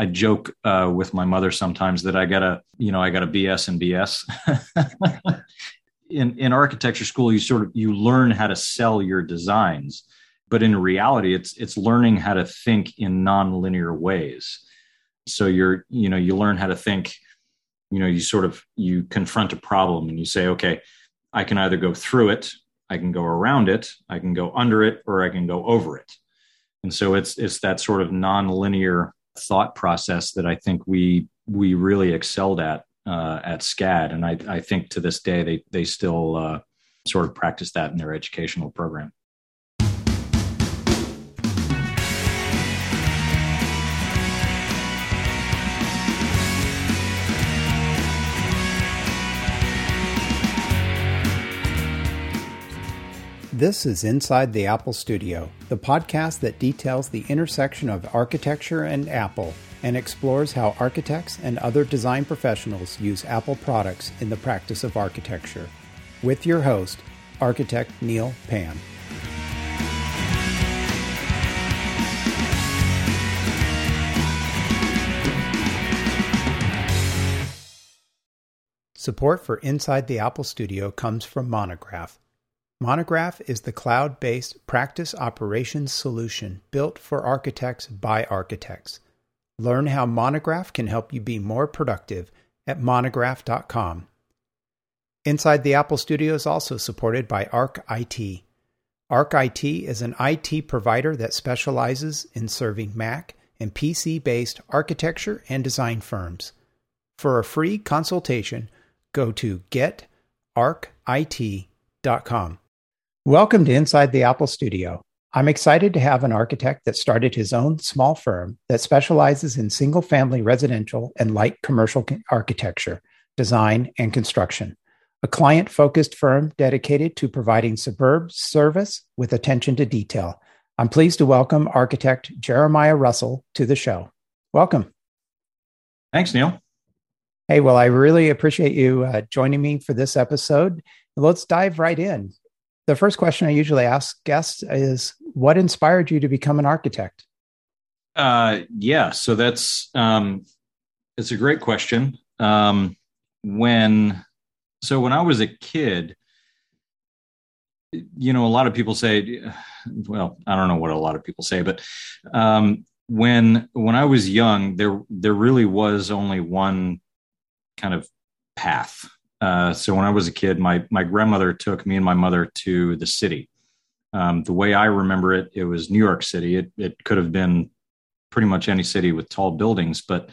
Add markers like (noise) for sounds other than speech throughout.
I joke uh, with my mother sometimes that I got a, you know, I got a BS and BS. (laughs) in in architecture school, you sort of you learn how to sell your designs, but in reality, it's it's learning how to think in nonlinear ways. So you're, you know, you learn how to think. You know, you sort of you confront a problem and you say, okay, I can either go through it, I can go around it, I can go under it, or I can go over it. And so it's it's that sort of nonlinear thought process that I think we we really excelled at uh, at SCAD, and I, I think to this day they they still uh, sort of practice that in their educational program. This is Inside the Apple Studio, the podcast that details the intersection of architecture and Apple and explores how architects and other design professionals use Apple products in the practice of architecture. With your host, architect Neil Pan. Support for Inside the Apple Studio comes from Monograph Monograph is the cloud based practice operations solution built for architects by architects. Learn how Monograph can help you be more productive at monograph.com. Inside the Apple Studio is also supported by Arc IT. Arc IT is an IT provider that specializes in serving Mac and PC based architecture and design firms. For a free consultation, go to getarcit.com. Welcome to Inside the Apple Studio. I'm excited to have an architect that started his own small firm that specializes in single family residential and light commercial architecture, design, and construction. A client focused firm dedicated to providing superb service with attention to detail. I'm pleased to welcome architect Jeremiah Russell to the show. Welcome. Thanks, Neil. Hey, well, I really appreciate you uh, joining me for this episode. Let's dive right in the first question I usually ask guests is what inspired you to become an architect? Uh, yeah, so that's um, it's a great question. Um, when so when I was a kid, you know, a lot of people say, well, I don't know what a lot of people say, but um, when when I was young, there there really was only one kind of path uh, so when I was a kid, my my grandmother took me and my mother to the city. Um, the way I remember it, it was New York City. It it could have been pretty much any city with tall buildings, but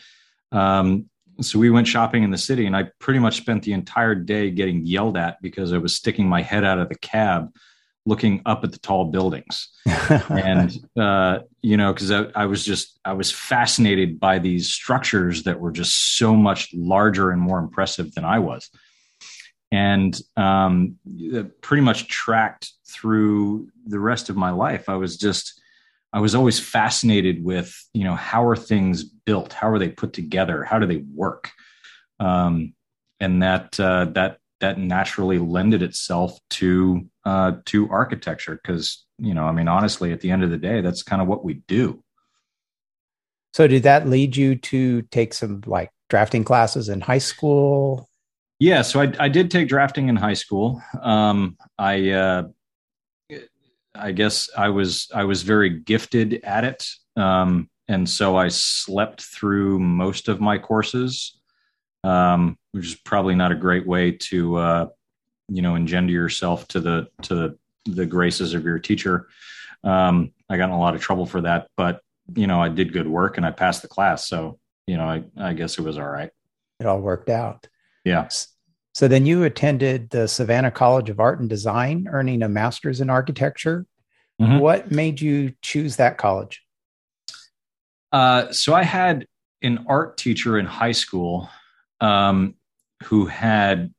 um, so we went shopping in the city, and I pretty much spent the entire day getting yelled at because I was sticking my head out of the cab, looking up at the tall buildings, (laughs) and uh, you know, because I, I was just I was fascinated by these structures that were just so much larger and more impressive than I was and um, pretty much tracked through the rest of my life. I was just, I was always fascinated with, you know, how are things built? How are they put together? How do they work? Um, and that uh, that that naturally lended itself to uh, to architecture because you know, I mean, honestly, at the end of the day, that's kind of what we do. So, did that lead you to take some like drafting classes in high school? Yeah, so I, I did take drafting in high school. Um, I uh, I guess I was I was very gifted at it, um, and so I slept through most of my courses, um, which is probably not a great way to uh, you know engender yourself to the to the, graces of your teacher. Um, I got in a lot of trouble for that, but you know I did good work and I passed the class, so you know I I guess it was all right. It all worked out. Yeah. So then you attended the Savannah College of Art and Design, earning a master's in architecture. Mm-hmm. What made you choose that college? Uh, so I had an art teacher in high school um, who had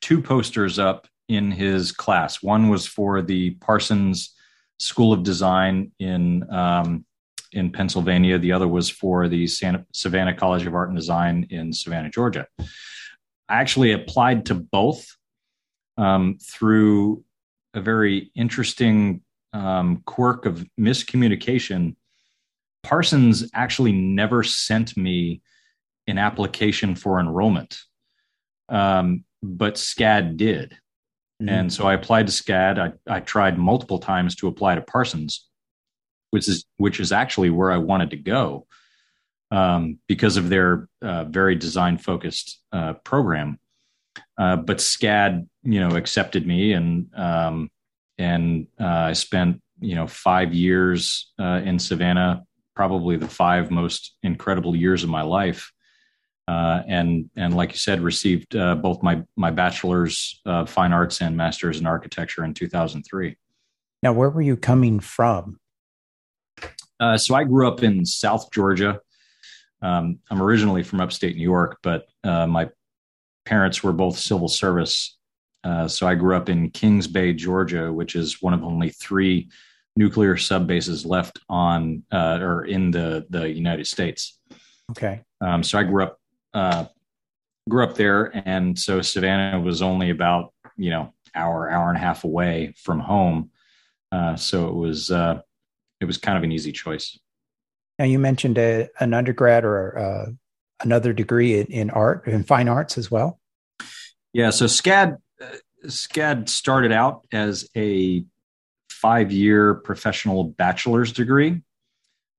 two posters up in his class. One was for the Parsons School of Design in um, in Pennsylvania. The other was for the Santa, Savannah College of Art and Design in Savannah, Georgia. I actually applied to both um, through a very interesting um, quirk of miscommunication. Parsons actually never sent me an application for enrollment, um, but SCAD did. Mm-hmm. And so I applied to SCAD. I, I tried multiple times to apply to Parsons, which is which is actually where I wanted to go um, because of their uh, very design focused uh, program. Uh, but SCAD, you know, accepted me, and um, and uh, I spent you know five years uh, in Savannah, probably the five most incredible years of my life. Uh, and and like you said, received both my my bachelor's of fine arts and master's in architecture in 2003. Now, where were you coming from? so I grew up in South Georgia, um, I'm originally from upstate New York, but uh, my parents were both civil service. Uh, so I grew up in Kings Bay, Georgia, which is one of only three nuclear sub bases left on uh, or in the the United States. Okay. Um, so I grew up uh, grew up there, and so Savannah was only about you know hour hour and a half away from home. Uh, so it was uh, it was kind of an easy choice. Now, you mentioned a, an undergrad or uh, another degree in, in, art, in fine arts as well. Yeah, so SCAD uh, SCAD started out as a five-year professional bachelor's degree.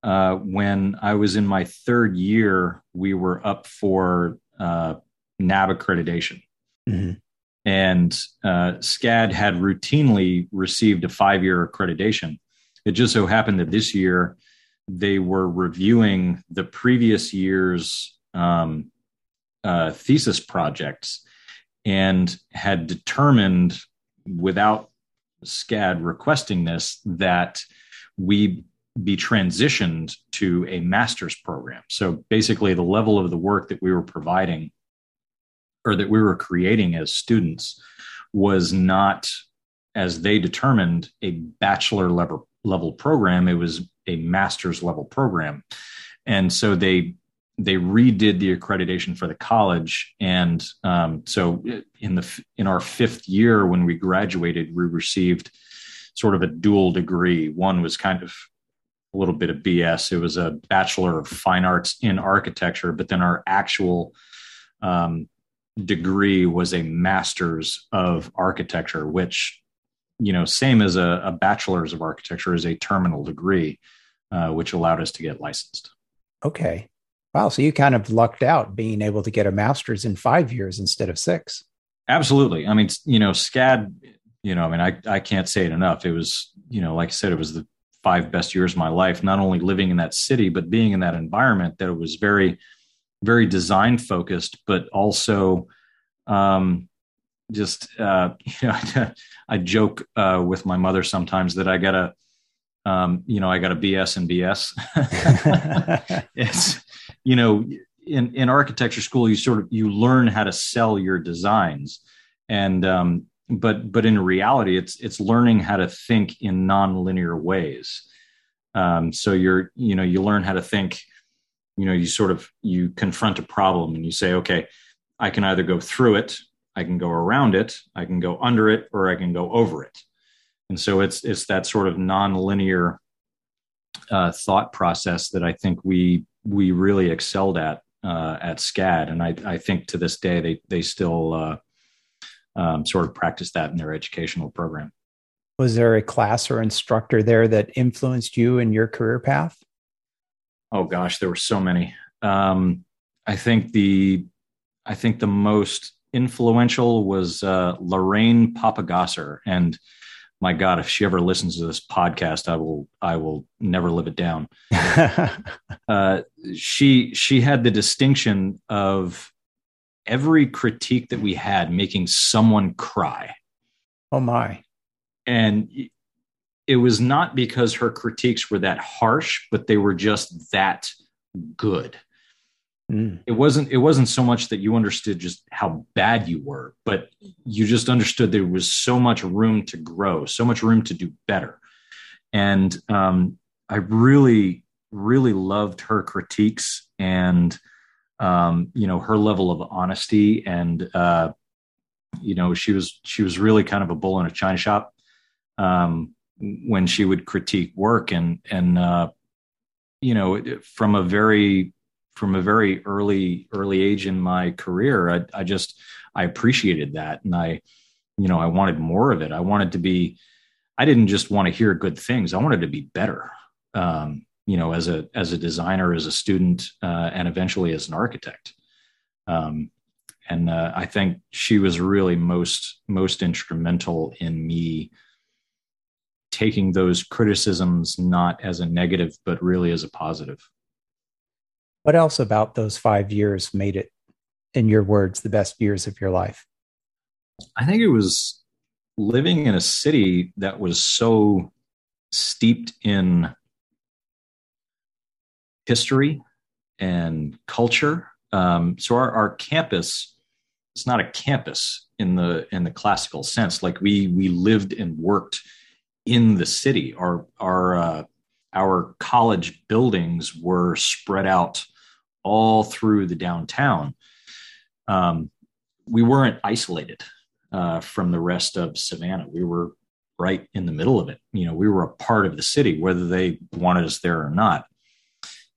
Uh, when I was in my third year, we were up for uh, NAB accreditation. Mm-hmm. And uh, SCAD had routinely received a five year accreditation. It just so happened that this year they were reviewing the previous year's um, uh, thesis projects and had determined without SCAD requesting this that we be transitioned to a master's program. So basically, the level of the work that we were providing or that we were creating as students was not, as they determined, a bachelor level level program. It was a master's level program. And so they they redid the accreditation for the college. And um, so in the in our fifth year when we graduated we received sort of a dual degree. One was kind of a little bit of bs it was a bachelor of fine arts in architecture but then our actual um, degree was a master's of architecture which you know same as a, a bachelor's of architecture is a terminal degree uh, which allowed us to get licensed. Okay. Wow. So you kind of lucked out being able to get a master's in five years instead of six. Absolutely. I mean, you know, SCAD, you know, I mean, I, I can't say it enough. It was, you know, like I said, it was the five best years of my life, not only living in that city, but being in that environment that was very, very design focused, but also, um, just, uh, (laughs) you know, I, I joke, uh, with my mother sometimes that I got a, um, you know, I got a BS and BS. (laughs) (laughs) it's, you know, in, in architecture school, you sort of, you learn how to sell your designs. And, um, but, but in reality, it's, it's learning how to think in nonlinear ways. Um, so you're, you know, you learn how to think, you know, you sort of, you confront a problem and you say, okay, I can either go through it, I can go around it, I can go under it, or I can go over it and so it's it's that sort of nonlinear uh, thought process that I think we we really excelled at uh, at SCAD, and I, I think to this day they they still uh, um, sort of practice that in their educational program. Was there a class or instructor there that influenced you in your career path? Oh gosh, there were so many. Um, I think the I think the most influential was uh, Lorraine Papagasser, and my God, if she ever listens to this podcast, I will I will never live it down. (laughs) uh, she she had the distinction of every critique that we had making someone cry. Oh my! And it was not because her critiques were that harsh, but they were just that good. Mm. It wasn't it wasn't so much that you understood just how bad you were, but you just understood there was so much room to grow, so much room to do better. And um, I really, really loved her critiques and um, you know her level of honesty and uh, you know she was she was really kind of a bull in a china shop um, when she would critique work and and uh, you know, from a very from a very early early age in my career, I, I just I appreciated that, and I, you know, I wanted more of it. I wanted to be. I didn't just want to hear good things. I wanted to be better. Um, you know, as a as a designer, as a student, uh, and eventually as an architect. Um, and uh, I think she was really most most instrumental in me taking those criticisms not as a negative but really as a positive. What else about those five years made it, in your words, the best years of your life? I think it was living in a city that was so steeped in history and culture. Um, so our, our campus it's not a campus in the in the classical sense. Like we we lived and worked in the city. Our our uh, our college buildings were spread out all through the downtown. Um, we weren't isolated uh, from the rest of Savannah. We were right in the middle of it. You know, we were a part of the city, whether they wanted us there or not.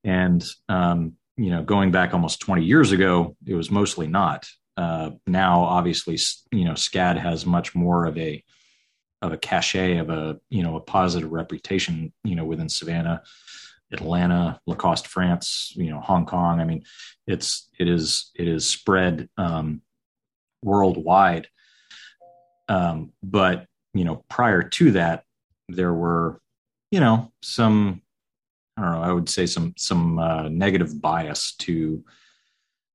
And um, you know, going back almost 20 years ago, it was mostly not. Uh, now, obviously, you know, SCAD has much more of a of a cachet of a you know a positive reputation, you know, within Savannah, Atlanta, Lacoste, France, you know, Hong Kong. I mean, it's it is it is spread um, worldwide. Um, but you know, prior to that, there were you know some I don't know. I would say some some uh, negative bias to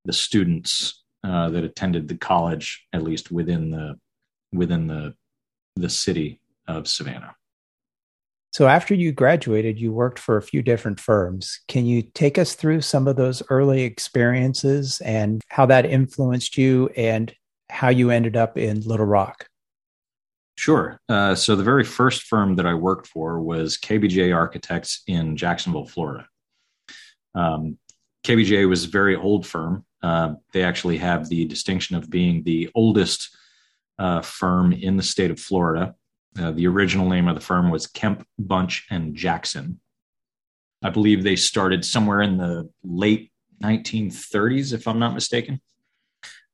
the students uh, that attended the college, at least within the within the the city of Savannah. So after you graduated, you worked for a few different firms. Can you take us through some of those early experiences and how that influenced you and how you ended up in Little Rock? Sure. Uh, so the very first firm that I worked for was KBJ Architects in Jacksonville, Florida. Um, KBJ was a very old firm. Uh, they actually have the distinction of being the oldest uh, firm in the state of Florida. Uh, the original name of the firm was Kemp, Bunch, and Jackson. I believe they started somewhere in the late 1930s, if I'm not mistaken.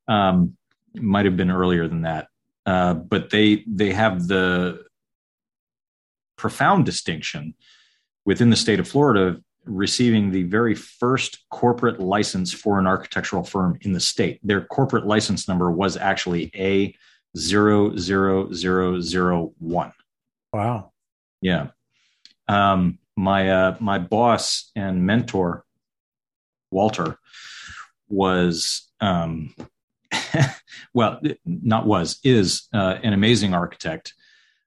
Um, might have been earlier than that, uh, but they they have the profound distinction within the state of Florida receiving the very first corporate license for an architectural firm in the state. Their corporate license number was actually A zero zero zero zero one. Wow. Yeah. Um, my uh, my boss and mentor, Walter, was um, (laughs) well, not was is uh, an amazing architect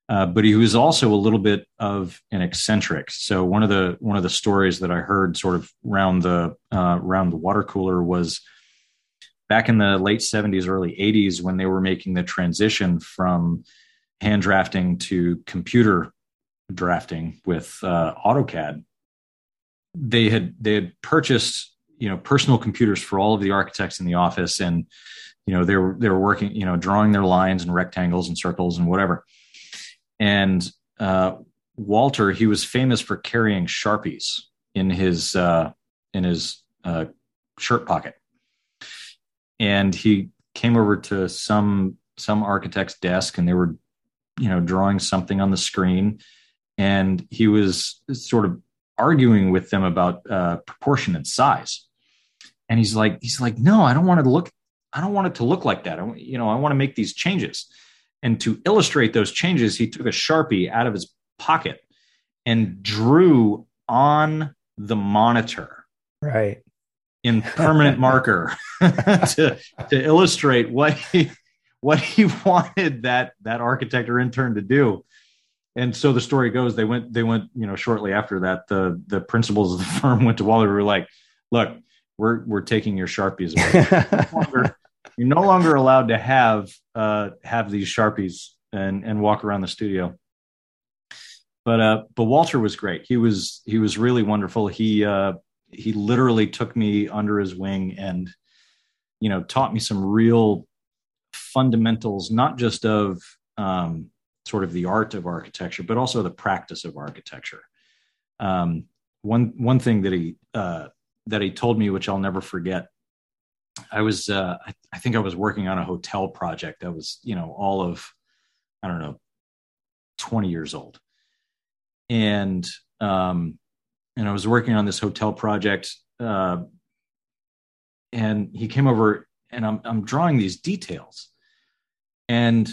uh, but he was also a little bit of an eccentric. So one of the one of the stories that I heard sort of around the uh, around the water cooler was back in the late 70s, early 80s when they were making the transition from hand drafting to computer drafting with uh, AutoCAD. They had they had purchased you know personal computers for all of the architects in the office, and you know they were they were working you know drawing their lines and rectangles and circles and whatever and uh, Walter, he was famous for carrying sharpies in his uh, in his uh, shirt pocket, and he came over to some some architect's desk, and they were, you know, drawing something on the screen, and he was sort of arguing with them about uh, proportion and size, and he's like, he's like, no, I don't want it to look, I don't want it to look like that. I, you know, I want to make these changes. And to illustrate those changes, he took a Sharpie out of his pocket and drew on the monitor. Right. In permanent (laughs) marker (laughs) to, to illustrate what he what he (laughs) wanted that that architect or intern to do. And so the story goes, they went, they went, you know, shortly after that, the the principals of the firm went to Walter, were like, look, we're we're taking your sharpies away. you're no longer allowed to have uh, have these sharpies and and walk around the studio. But uh, but Walter was great. He was he was really wonderful. He uh, he literally took me under his wing and you know taught me some real fundamentals, not just of um, sort of the art of architecture, but also the practice of architecture. Um, one one thing that he uh, that he told me, which I'll never forget. I was uh, I, I think I was working on a hotel project that was you know all of I don't know 20 years old, and um, and I was working on this hotel project, uh, and he came over and I'm I'm drawing these details, and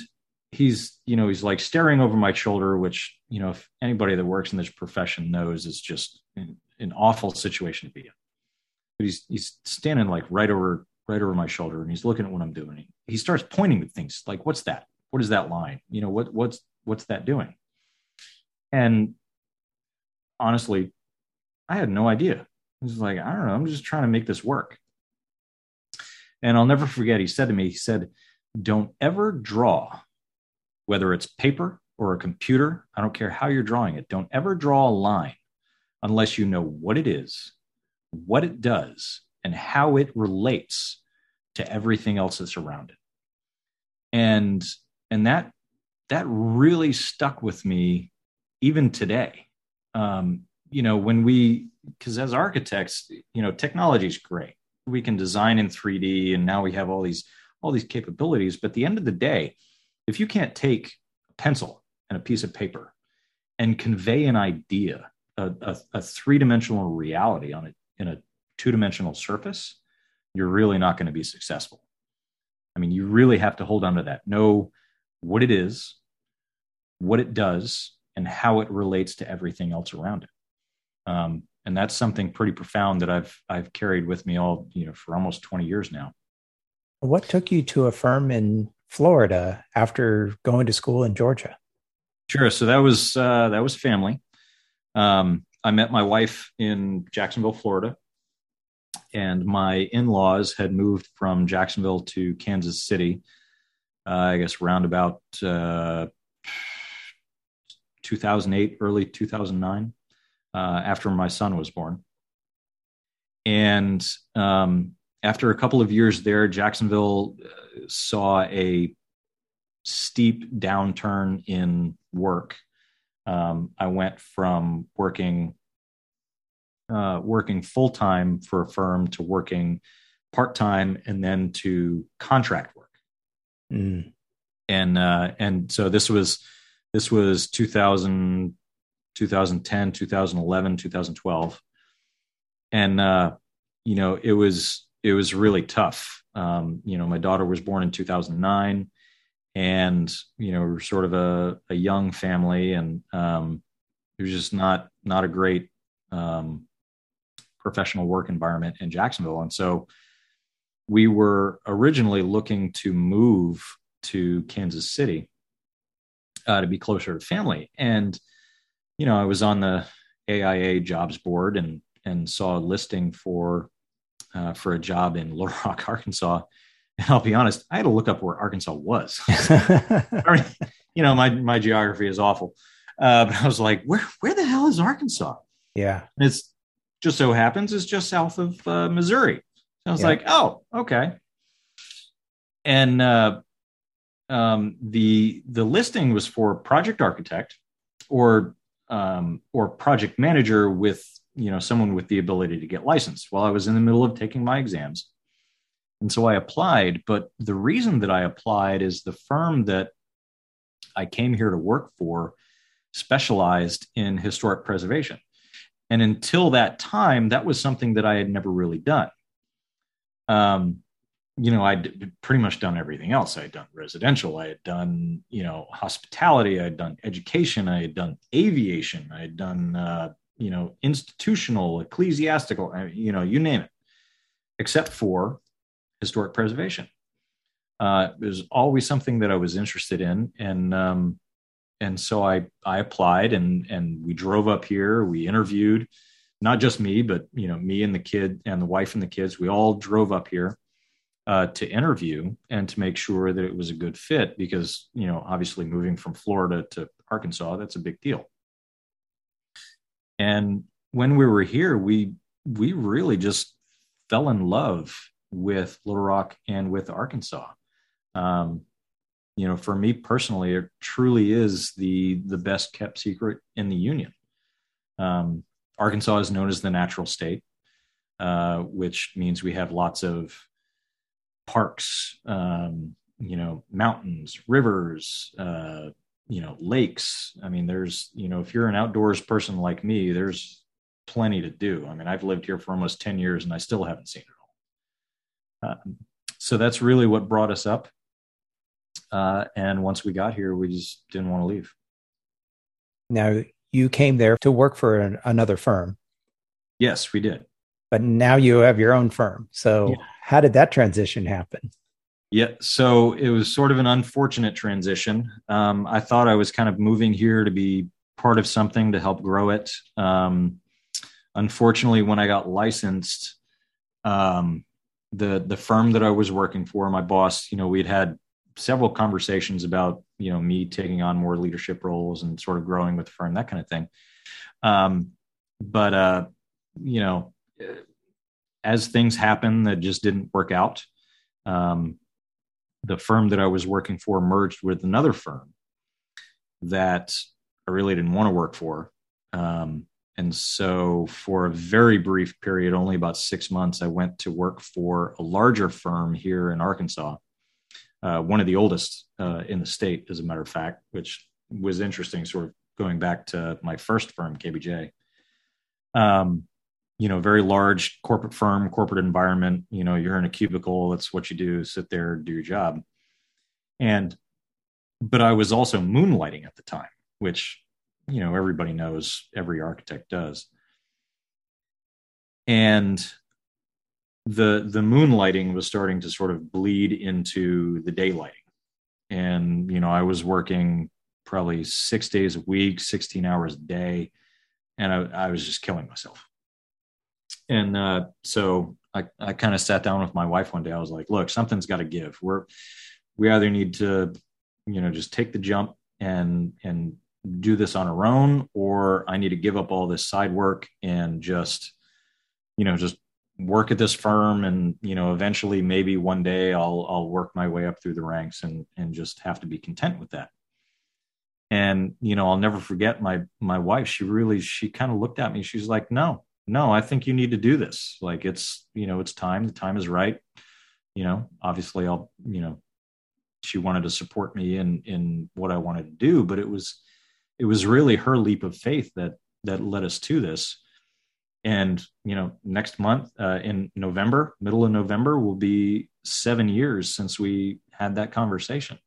he's you know he's like staring over my shoulder which you know if anybody that works in this profession knows is just an, an, awful situation to be in. But he's he's standing like right over right over my shoulder and he's looking at what i'm doing. He starts pointing at things like what's that? What is that line? You know what what's what's that doing? And honestly i had no idea he was like i don't know i'm just trying to make this work and i'll never forget he said to me he said don't ever draw whether it's paper or a computer, I don't care how you're drawing it. Don't ever draw a line unless you know what it is, what it does, and how it relates to everything else that's around it. And and that that really stuck with me even today. Um, you know, when we because as architects, you know, technology is great. We can design in 3D and now we have all these all these capabilities, but the end of the day, if you can't take a pencil and a piece of paper and convey an idea, a, a, a three dimensional reality on it in a two dimensional surface, you're really not going to be successful. I mean, you really have to hold on to that. Know what it is, what it does, and how it relates to everything else around it. Um, and that's something pretty profound that I've I've carried with me all you know for almost 20 years now. What took you to a firm in Florida after going to school in Georgia? Sure. So that was uh, that was family. Um, I met my wife in Jacksonville, Florida, and my in-laws had moved from Jacksonville to Kansas City. Uh, I guess around about uh, 2008, early 2009, uh, after my son was born. And um, after a couple of years there, Jacksonville uh, saw a steep downturn in work. Um, I went from working uh, working full time for a firm to working part time and then to contract work. Mm. And uh, and so this was this was 2000, 2010, 2011, 2012. And uh, you know, it was it was really tough. Um, you know, my daughter was born in 2009, and you know, we're sort of a, a young family, and um, it was just not not a great um, professional work environment in Jacksonville. And so, we were originally looking to move to Kansas City uh, to be closer to family, and you know, I was on the AIA jobs board and and saw a listing for uh, for a job in Little Rock, (laughs) Arkansas. And I'll be honest, I had to look up where Arkansas was. (laughs) I mean, you know, my my geography is awful, uh, but I was like, where where the hell is Arkansas? Yeah, and it's just so happens it's just south of uh, Missouri. So I was yeah. like, oh, okay. And uh, um, the the listing was for project architect or um, or project manager with you know someone with the ability to get licensed while i was in the middle of taking my exams. And so i applied but the reason that i applied is the firm that i came here to work for specialized in historic preservation. And until that time that was something that i had never really done. Um, you know i'd pretty much done everything else i had done residential i had done you know hospitality i had done education i had done aviation i had done uh, you know, institutional, ecclesiastical, you know, you name it, except for historic preservation. Uh, it was always something that I was interested in, and um, and so I I applied, and and we drove up here. We interviewed, not just me, but you know, me and the kid and the wife and the kids. We all drove up here uh, to interview and to make sure that it was a good fit, because you know, obviously, moving from Florida to Arkansas, that's a big deal. And when we were here, we we really just fell in love with Little Rock and with Arkansas. Um, you know, for me personally, it truly is the the best kept secret in the union. Um, Arkansas is known as the natural state, uh, which means we have lots of parks, um, you know, mountains, rivers, uh, you know, lakes. I mean, there's, you know, if you're an outdoors person like me, there's plenty to do. I mean, I've lived here for almost 10 years and I still haven't seen it all. Uh, so that's really what brought us up. Uh, and once we got here, we just didn't want to leave. Now, you came there to work for an, another firm. Yes, we did. But now you have your own firm. So, yeah. how did that transition happen? Yeah, so it was sort of an unfortunate transition. Um, I thought I was kind of moving here to be part of something to help grow it. Um, unfortunately, when I got licensed, um, the the firm that I was working for, my boss, you know, we'd had several conversations about you know me taking on more leadership roles and sort of growing with the firm, that kind of thing. Um, but uh, you know, as things happen that just didn't work out. Um, the firm that I was working for merged with another firm that I really didn't want to work for. Um, and so, for a very brief period, only about six months, I went to work for a larger firm here in Arkansas, uh, one of the oldest uh, in the state, as a matter of fact, which was interesting, sort of going back to my first firm, KBJ. Um, you know, very large corporate firm, corporate environment. You know, you're in a cubicle. That's what you do. Sit there, do your job. And, but I was also moonlighting at the time, which, you know, everybody knows every architect does. And the the moonlighting was starting to sort of bleed into the daylighting and you know i was working probably six days a week 16 hours a day and i, I was just killing myself and uh, so I, I kind of sat down with my wife one day. I was like, look, something's got to give. We're, we either need to, you know, just take the jump and, and do this on our own, or I need to give up all this side work and just, you know, just work at this firm. And, you know, eventually maybe one day I'll, I'll work my way up through the ranks and, and just have to be content with that. And, you know, I'll never forget my, my wife. She really, she kind of looked at me. She's like, no, no, I think you need to do this. Like it's, you know, it's time. The time is right. You know, obviously I'll, you know, she wanted to support me in in what I wanted to do, but it was it was really her leap of faith that that led us to this. And you know, next month uh, in November, middle of November, will be seven years since we had that conversation.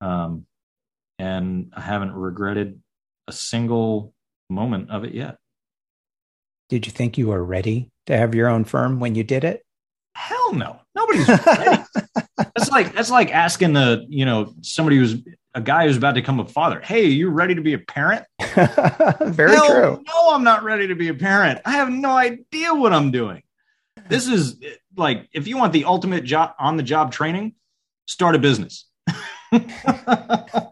Um, and I haven't regretted a single moment of it yet. Did you think you were ready to have your own firm when you did it? Hell no. Nobody's ready. (laughs) that's like that's like asking the, you know, somebody who's a guy who's about to become a father. Hey, you ready to be a parent? (laughs) Very Hell true. No, I'm not ready to be a parent. I have no idea what I'm doing. This is like if you want the ultimate job on the job training, start a business. (laughs) oh,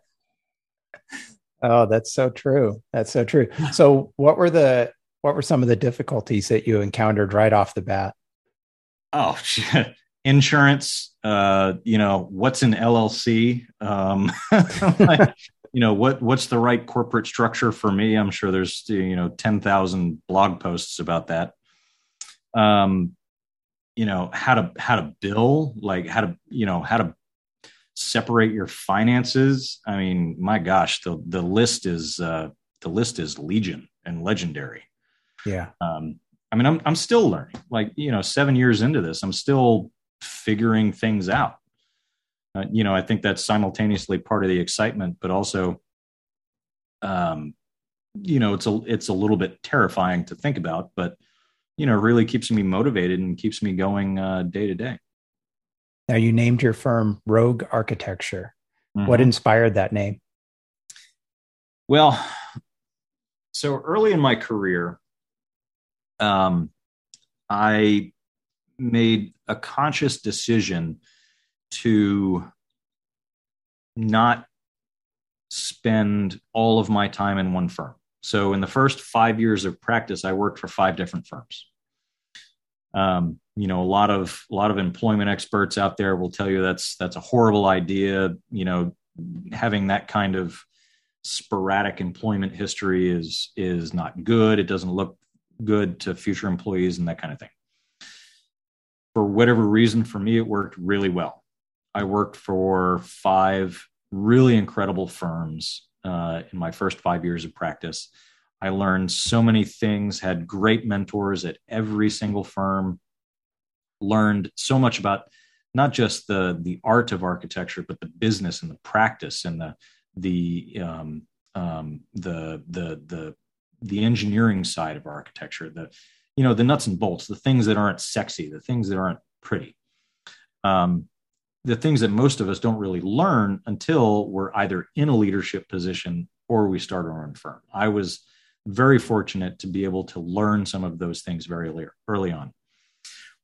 that's so true. That's so true. So, what were the what were some of the difficulties that you encountered right off the bat? Oh, shit. insurance. Uh, you know, what's an LLC? Um, (laughs) like, you know, what what's the right corporate structure for me? I'm sure there's you know ten thousand blog posts about that. Um, you know how to how to bill, like how to you know how to separate your finances. I mean, my gosh, the the list is uh, the list is legion and legendary. Yeah. Um, I mean, I'm I'm still learning. Like you know, seven years into this, I'm still figuring things out. Uh, you know, I think that's simultaneously part of the excitement, but also, um, you know, it's a it's a little bit terrifying to think about, but you know, really keeps me motivated and keeps me going uh, day to day. Now, you named your firm Rogue Architecture. Mm-hmm. What inspired that name? Well, so early in my career, um, I made a conscious decision to not spend all of my time in one firm. So in the first five years of practice, I worked for five different firms. Um, you know, a lot of a lot of employment experts out there will tell you that's that's a horrible idea. You know, having that kind of sporadic employment history is is not good. It doesn't look good to future employees and that kind of thing. For whatever reason, for me, it worked really well. I worked for five really incredible firms uh, in my first five years of practice. I learned so many things, had great mentors at every single firm, learned so much about not just the the art of architecture, but the business and the practice and the the um, um, the the the the engineering side of architecture, the you know the nuts and bolts, the things that aren't sexy, the things that aren't pretty. Um, the things that most of us don't really learn until we're either in a leadership position or we start our own firm. I was very fortunate to be able to learn some of those things very early on.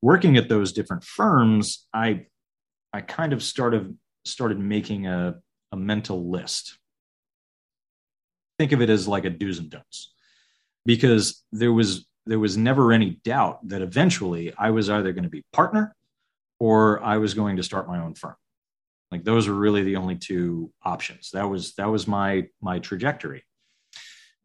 Working at those different firms, I I kind of started started making a, a mental list. Think of it as like a do's and don'ts, because there was there was never any doubt that eventually I was either going to be partner or I was going to start my own firm. Like those were really the only two options. That was that was my my trajectory.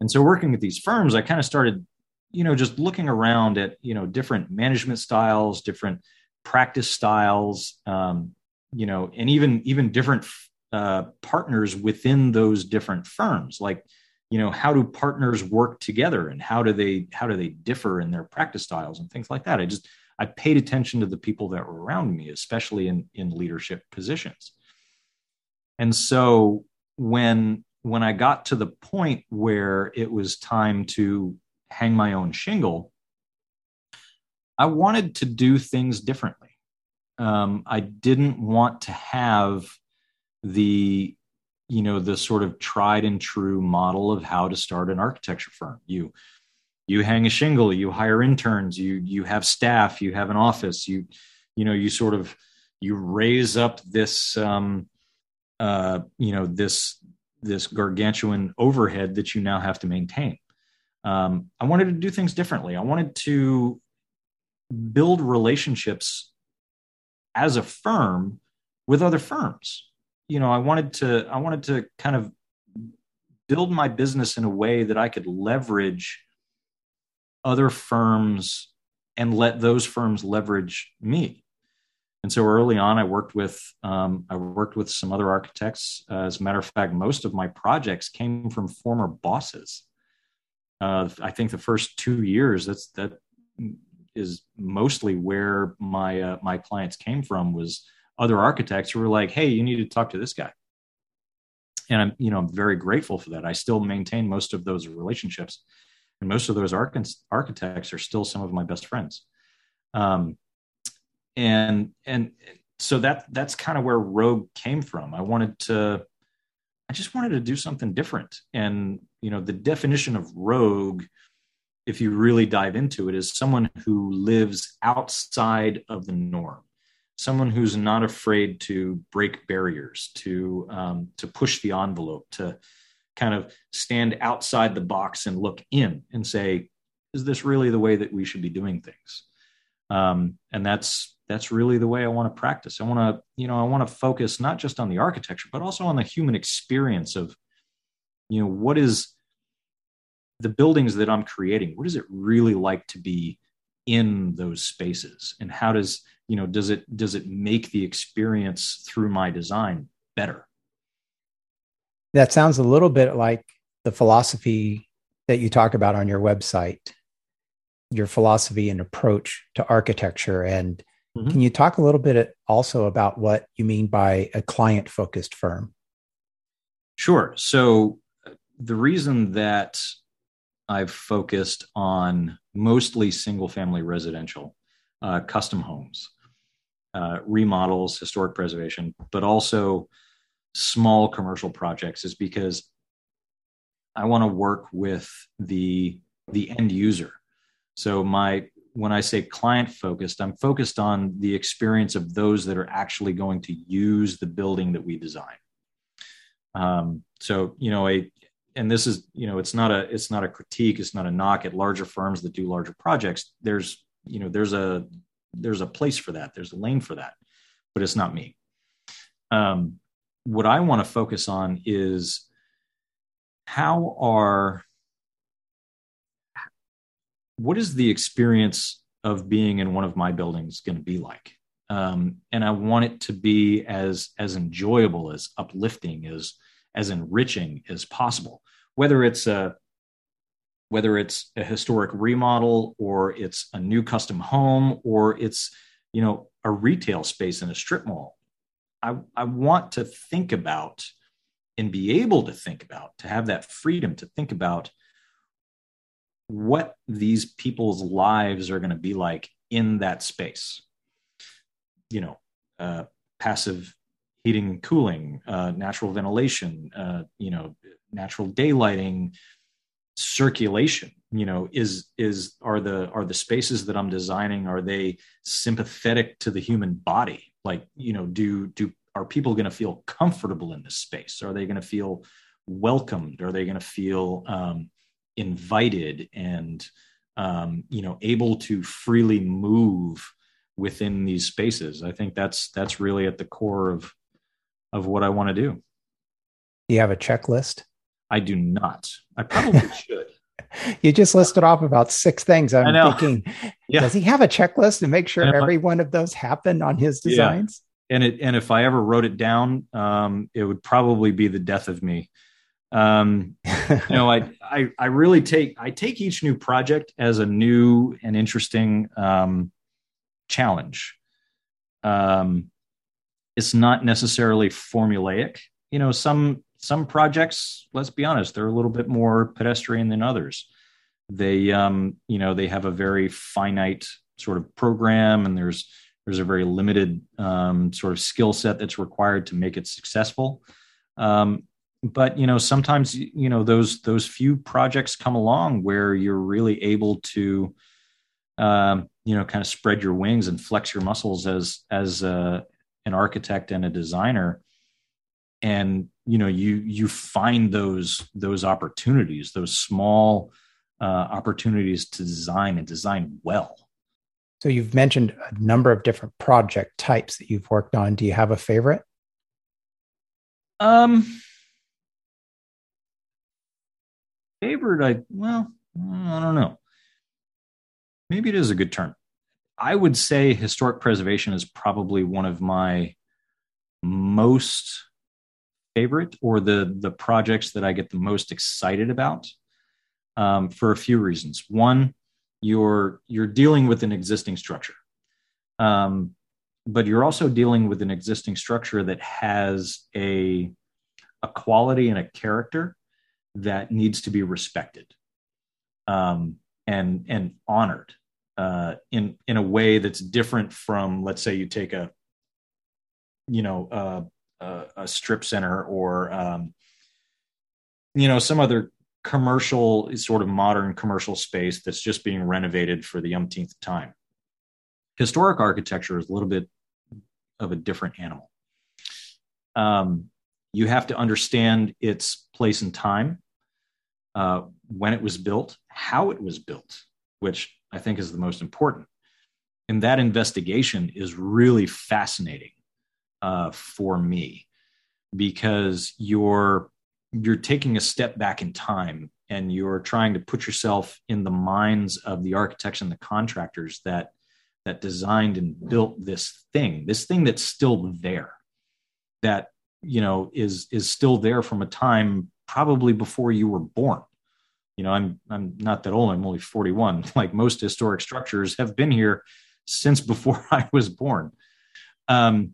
And so working with these firms, I kind of started, you know, just looking around at, you know, different management styles, different practice styles, um, you know, and even even different uh, partners within those different firms. Like, you know, how do partners work together, and how do they how do they differ in their practice styles and things like that? I just I paid attention to the people that were around me, especially in in leadership positions. And so when when I got to the point where it was time to hang my own shingle, I wanted to do things differently. Um, I didn't want to have the you know the sort of tried and true model of how to start an architecture firm. You you hang a shingle you hire interns you you have staff you have an office you you know you sort of you raise up this um uh you know this this gargantuan overhead that you now have to maintain. Um i wanted to do things differently. I wanted to build relationships as a firm with other firms you know i wanted to i wanted to kind of build my business in a way that i could leverage other firms and let those firms leverage me. And so early on, I worked with um, I worked with some other architects. Uh, as a matter of fact, most of my projects came from former bosses. Uh, I think the first two years that's that is mostly where my uh, my clients came from was other architects who were like, "Hey, you need to talk to this guy." And I'm you know I'm very grateful for that. I still maintain most of those relationships and most of those architects are still some of my best friends um, and and so that that's kind of where rogue came from i wanted to i just wanted to do something different and you know the definition of rogue if you really dive into it is someone who lives outside of the norm someone who's not afraid to break barriers to um, to push the envelope to kind of stand outside the box and look in and say, is this really the way that we should be doing things? Um, and that's that's really the way I want to practice. I want to, you know, I want to focus not just on the architecture, but also on the human experience of, you know, what is the buildings that I'm creating? What is it really like to be in those spaces? And how does, you know, does it does it make the experience through my design better? That sounds a little bit like the philosophy that you talk about on your website, your philosophy and approach to architecture. And mm-hmm. can you talk a little bit also about what you mean by a client focused firm? Sure. So, the reason that I've focused on mostly single family residential, uh, custom homes, uh, remodels, historic preservation, but also small commercial projects is because I want to work with the the end user. So my when I say client focused, I'm focused on the experience of those that are actually going to use the building that we design. Um, so you know a and this is you know it's not a it's not a critique it's not a knock at larger firms that do larger projects there's you know there's a there's a place for that there's a lane for that but it's not me um, what I want to focus on is how are what is the experience of being in one of my buildings going to be like? Um, and I want it to be as as enjoyable, as uplifting, as as enriching as possible. Whether it's a whether it's a historic remodel or it's a new custom home or it's you know a retail space in a strip mall. I, I want to think about and be able to think about to have that freedom to think about what these people's lives are going to be like in that space. You know uh, passive heating and cooling uh, natural ventilation uh, you know natural daylighting circulation you know is is are the are the spaces that i'm designing are they sympathetic to the human body? Like you know do do are people going to feel comfortable in this space? Are they going to feel welcomed? Are they going to feel um, invited and um, you know able to freely move within these spaces? I think that's that's really at the core of of what i want to do you have a checklist i do not i probably (laughs) should you just listed off about six things. I'm thinking, (laughs) yeah. does he have a checklist to make sure every I, one of those happen on his designs? Yeah. And it and if I ever wrote it down, um, it would probably be the death of me. Um, you know, I, I I really take I take each new project as a new and interesting um, challenge. Um, it's not necessarily formulaic. You know, some some projects, let's be honest, they're a little bit more pedestrian than others. They, um, you know, they have a very finite sort of program, and there's there's a very limited um, sort of skill set that's required to make it successful. Um, but you know, sometimes you know those those few projects come along where you're really able to, um, you know, kind of spread your wings and flex your muscles as as a, an architect and a designer and you know you you find those those opportunities those small uh, opportunities to design and design well. So you've mentioned a number of different project types that you've worked on. Do you have a favorite? Um favorite i well i don't know. Maybe it is a good term. I would say historic preservation is probably one of my most favorite or the the projects that I get the most excited about um, for a few reasons. One, you're you're dealing with an existing structure, um, but you're also dealing with an existing structure that has a a quality and a character that needs to be respected um, and and honored uh, in in a way that's different from let's say you take a you know uh, a, strip center or um, you know some other commercial sort of modern commercial space that's just being renovated for the umpteenth time. Historic architecture is a little bit of a different animal. Um, you have to understand its place and time uh, when it was built how it was built which i think is the most important. And that investigation is really fascinating uh, for me because you're you're taking a step back in time and you're trying to put yourself in the minds of the architects and the contractors that that designed and built this thing this thing that's still there that you know is is still there from a time probably before you were born. You know i'm i'm not that old i'm only 41 (laughs) like most historic structures have been here since before (laughs) i was born. Um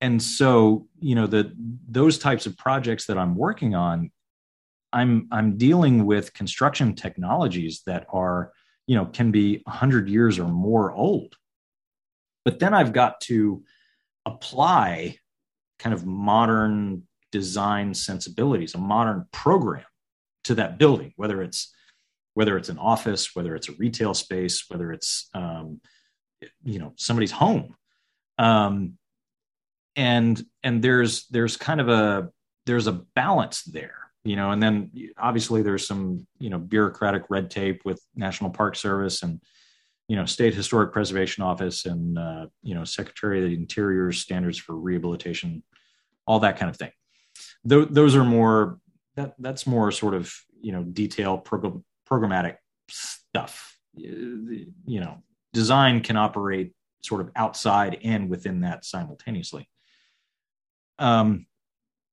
and so you know the those types of projects that i'm working on i'm i'm dealing with construction technologies that are you know can be 100 years or more old. But then i've got to apply kind of modern design sensibilities a modern program to that building whether it's whether it's an office whether it's a retail space whether it's um, you know somebody's home. Um, and and there's there's kind of a there's a balance there you know and then obviously there's some you know bureaucratic red tape with national park service and you know state historic preservation office and uh, you know secretary of the interior standards for rehabilitation all that kind of thing. Th- those are more that that's more sort of you know detail program, programmatic stuff. You know design can operate sort of outside and within that simultaneously um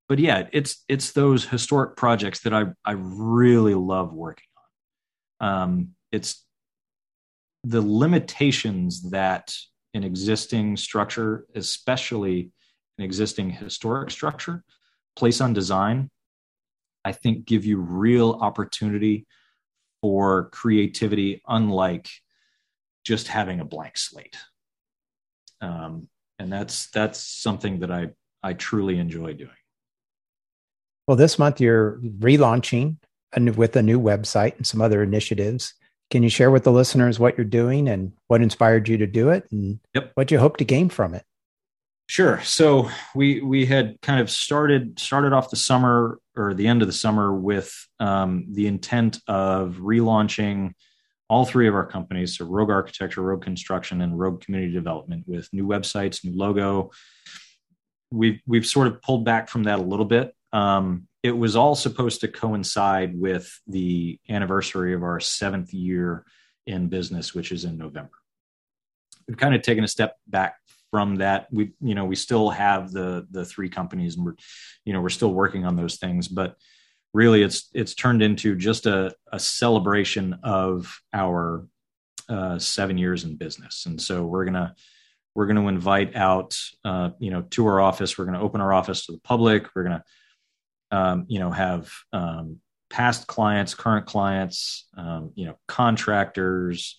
but yeah it's it's those historic projects that i i really love working on. Um it's the limitations that an existing structure especially an existing historic structure place on design i think give you real opportunity for creativity unlike just having a blank slate. Um, and that's that's something that i i truly enjoy doing well this month you're relaunching with a new website and some other initiatives can you share with the listeners what you're doing and what inspired you to do it and yep. what you hope to gain from it Sure. So we we had kind of started started off the summer or the end of the summer with um, the intent of relaunching all three of our companies, so Rogue Architecture, Rogue Construction, and Rogue Community Development, with new websites, new logo. We've we've sort of pulled back from that a little bit. Um, it was all supposed to coincide with the anniversary of our seventh year in business, which is in November. We've kind of taken a step back from that we you know we still have the the three companies and we're you know we're still working on those things but really it's it's turned into just a, a celebration of our uh, seven years in business and so we're gonna we're going to invite out uh, you know to our office we're going to open our office to the public we're going to um, you know have um, past clients current clients um, you know contractors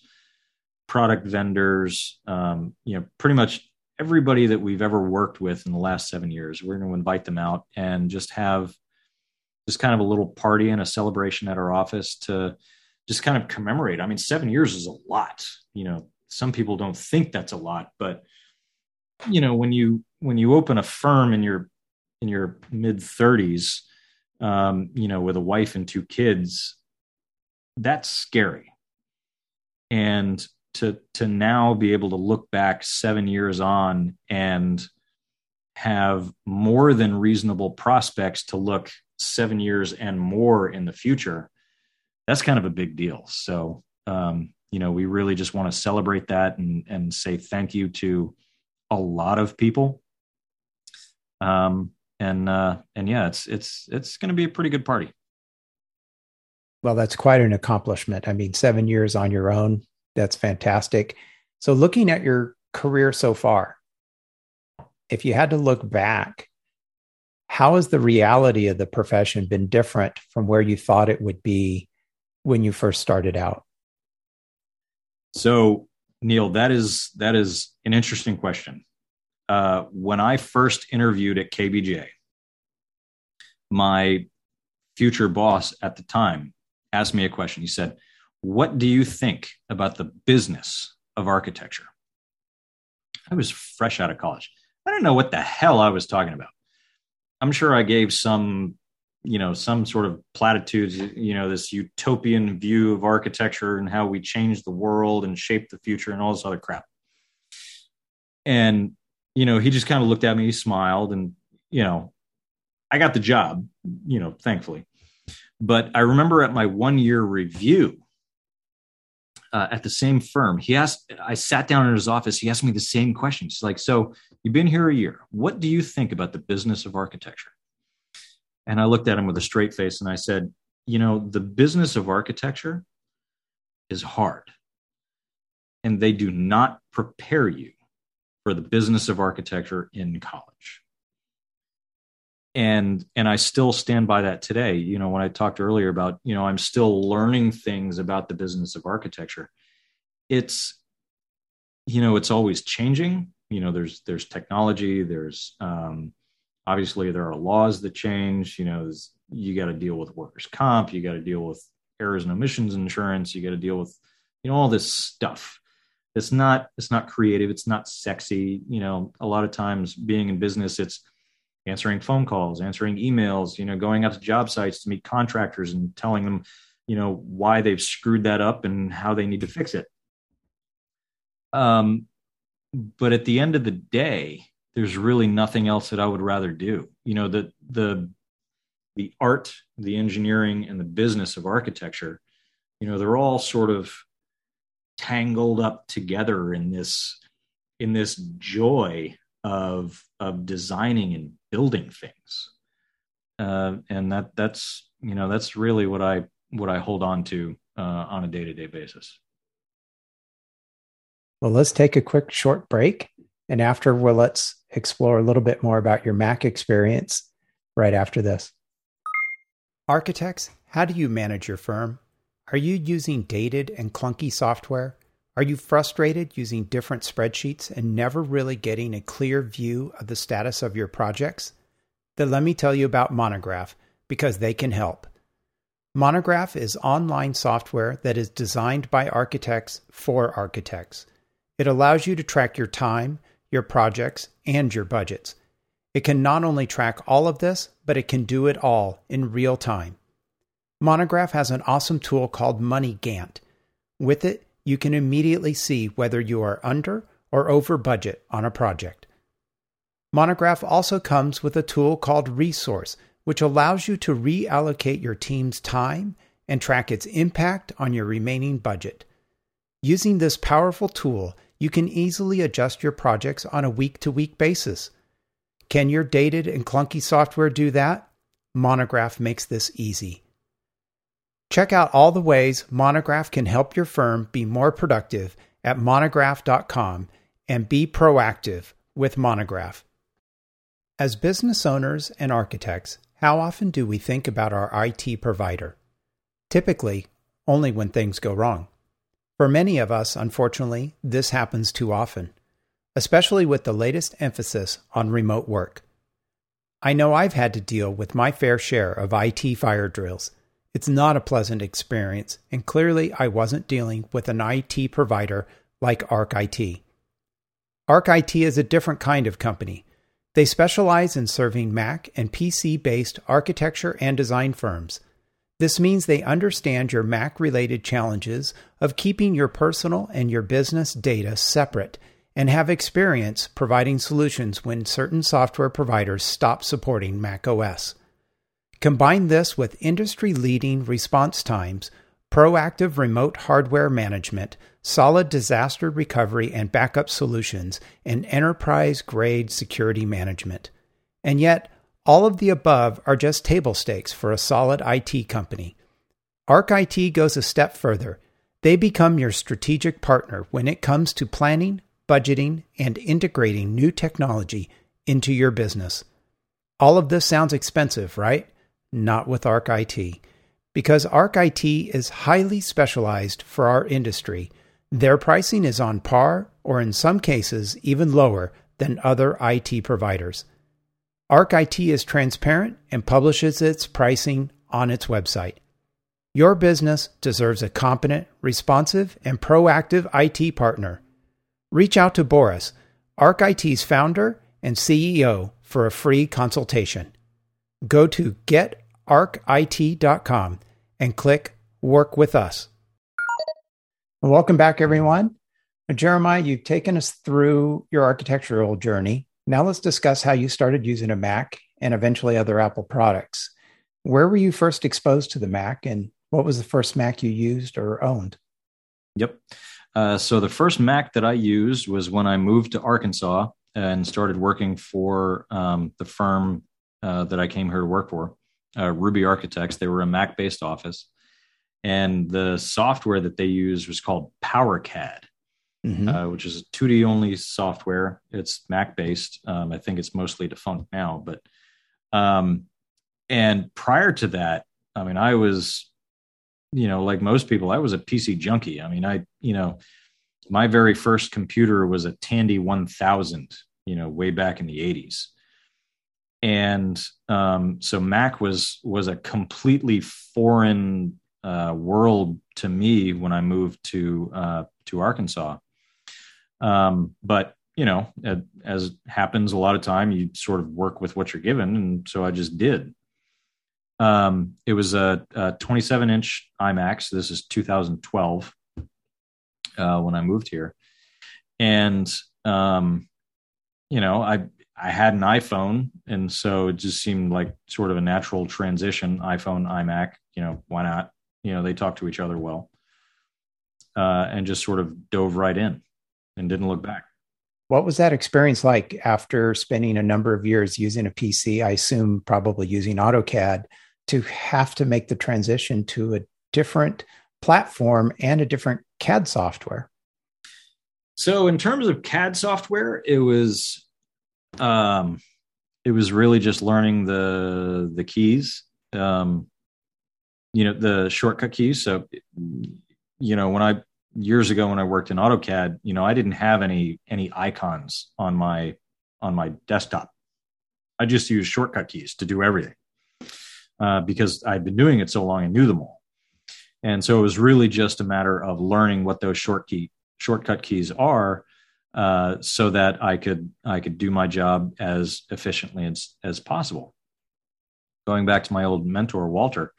product vendors um, you know pretty much everybody that we've ever worked with in the last seven years. We're going to invite them out and just have just kind of a little party and a celebration at our office to just kind of commemorate. I mean, seven years is a lot. You know, some people don't think that's a lot, but you know, when you when you open a firm in your in your mid thirties, um, you know, with a wife and two kids, that's scary. And to to now be able to look back seven years on and have more than reasonable prospects to look seven years and more in the future that's kind of a big deal so um, you know we really just want to celebrate that and and say thank you to a lot of people um, and uh, and yeah it's it's it's going to be a pretty good party well that's quite an accomplishment i mean seven years on your own that's fantastic. So, looking at your career so far, if you had to look back, how has the reality of the profession been different from where you thought it would be when you first started out? So, Neil, that is that is an interesting question. Uh, when I first interviewed at KBJ, my future boss at the time asked me a question. He said, what do you think about the business of architecture? I was fresh out of college. I don't know what the hell I was talking about. I'm sure I gave some, you know, some sort of platitudes, you know, this utopian view of architecture and how we change the world and shape the future and all this other crap. And, you know, he just kind of looked at me, he smiled, and, you know, I got the job, you know, thankfully. But I remember at my one year review, uh, at the same firm. He asked, I sat down in his office. He asked me the same questions like, So you've been here a year. What do you think about the business of architecture? And I looked at him with a straight face and I said, You know, the business of architecture is hard. And they do not prepare you for the business of architecture in college. And and i still stand by that today. You know when i talked earlier about you know i'm still learning things about the business of architecture it's you know it's always changing. You know there's there's technology there's um, obviously there are laws that change you know you got to deal with workers comp you got to deal with errors and omissions insurance you got to deal with you know all this stuff it's not it's not creative it's not sexy you know a lot of times being in business it's answering phone calls, answering emails, you know, going out to job sites to meet contractors and telling them, you know, why they've screwed that up and how they need to fix it. Um, but at the end of the day, there's really nothing else that I would rather do. You know, the the the art, the engineering, and the business of architecture, you know, they're all sort of tangled up together in this in this joy of of designing and building things. Uh, and that that's you know that's really what i what i hold on to uh, on a day-to-day basis. Well let's take a quick short break. And after well let's explore a little bit more about your mac experience right after this architects how do you manage your firm are you using dated and clunky software are you frustrated using different spreadsheets and never really getting a clear view of the status of your projects? Then let me tell you about Monograph because they can help. Monograph is online software that is designed by architects for architects. It allows you to track your time, your projects, and your budgets. It can not only track all of this, but it can do it all in real time. Monograph has an awesome tool called Money Gantt. With it, you can immediately see whether you are under or over budget on a project. Monograph also comes with a tool called Resource, which allows you to reallocate your team's time and track its impact on your remaining budget. Using this powerful tool, you can easily adjust your projects on a week to week basis. Can your dated and clunky software do that? Monograph makes this easy. Check out all the ways Monograph can help your firm be more productive at monograph.com and be proactive with Monograph. As business owners and architects, how often do we think about our IT provider? Typically, only when things go wrong. For many of us, unfortunately, this happens too often, especially with the latest emphasis on remote work. I know I've had to deal with my fair share of IT fire drills it's not a pleasant experience, and clearly I wasn't dealing with an IT provider like Arc IT. Arc IT is a different kind of company. They specialize in serving Mac and PC based architecture and design firms. This means they understand your Mac related challenges of keeping your personal and your business data separate and have experience providing solutions when certain software providers stop supporting Mac OS. Combine this with industry leading response times, proactive remote hardware management, solid disaster recovery and backup solutions, and enterprise grade security management. And yet, all of the above are just table stakes for a solid IT company. Arc IT goes a step further. They become your strategic partner when it comes to planning, budgeting, and integrating new technology into your business. All of this sounds expensive, right? not with Arc IT. Because Arc IT is highly specialized for our industry, their pricing is on par or in some cases even lower than other IT providers. Arc IT is transparent and publishes its pricing on its website. Your business deserves a competent, responsive, and proactive IT partner. Reach out to Boris, Arc IT's founder and CEO, for a free consultation go to getarcit.com and click Work with Us. Welcome back, everyone. Jeremiah, you've taken us through your architectural journey. Now let's discuss how you started using a Mac and eventually other Apple products. Where were you first exposed to the Mac and what was the first Mac you used or owned? Yep. Uh, so the first Mac that I used was when I moved to Arkansas and started working for um, the firm uh, that I came here to work for, uh, Ruby Architects. They were a Mac based office. And the software that they used was called PowerCAD, mm-hmm. uh, which is a 2D only software. It's Mac based. Um, I think it's mostly defunct now. But, um, and prior to that, I mean, I was, you know, like most people, I was a PC junkie. I mean, I, you know, my very first computer was a Tandy 1000, you know, way back in the 80s and um, so Mac was was a completely foreign uh, world to me when I moved to uh, to Arkansas. Um, but you know, as happens a lot of time, you sort of work with what you're given, and so I just did. Um, it was a, a 27 inch iMac. This is 2012 uh, when I moved here, and um, you know, I I had an iPhone, and so it just seemed like sort of a natural transition. iPhone, iMac, you know, why not? You know, they talk to each other well. uh, and just sort of dove right in and didn't look back. What was that experience like after spending a number of years using a PC? I assume probably using AutoCAD to have to make the transition to a different platform and a different CAD software. So, in terms of CAD software, it was um, it was really just learning the the keys, um, you know, the shortcut keys. So, you know, when I years ago when I worked in AutoCAD, you know, I didn't have any any icons on my on my desktop. I just used shortcut keys to do everything uh, because I'd been doing it so long and knew them all. And so it was really just a matter of learning what those short key shortcut keys are, uh, so that I could I could do my job as efficiently as as possible. Going back to my old mentor Walter,